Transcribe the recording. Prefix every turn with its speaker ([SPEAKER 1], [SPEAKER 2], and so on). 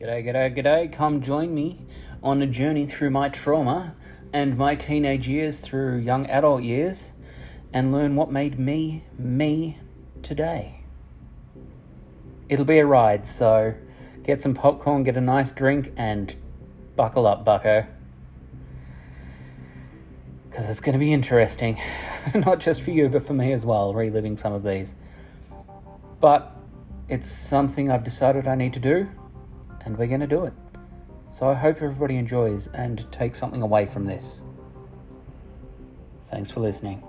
[SPEAKER 1] G'day, g'day, g'day. Come join me on a journey through my trauma and my teenage years through young adult years and learn what made me me today. It'll be a ride, so get some popcorn, get a nice drink, and buckle up, bucko. Because it's going to be interesting. Not just for you, but for me as well, reliving some of these. But it's something I've decided I need to do, and we're going to do it. So I hope everybody enjoys and takes something away from this. Thanks for listening.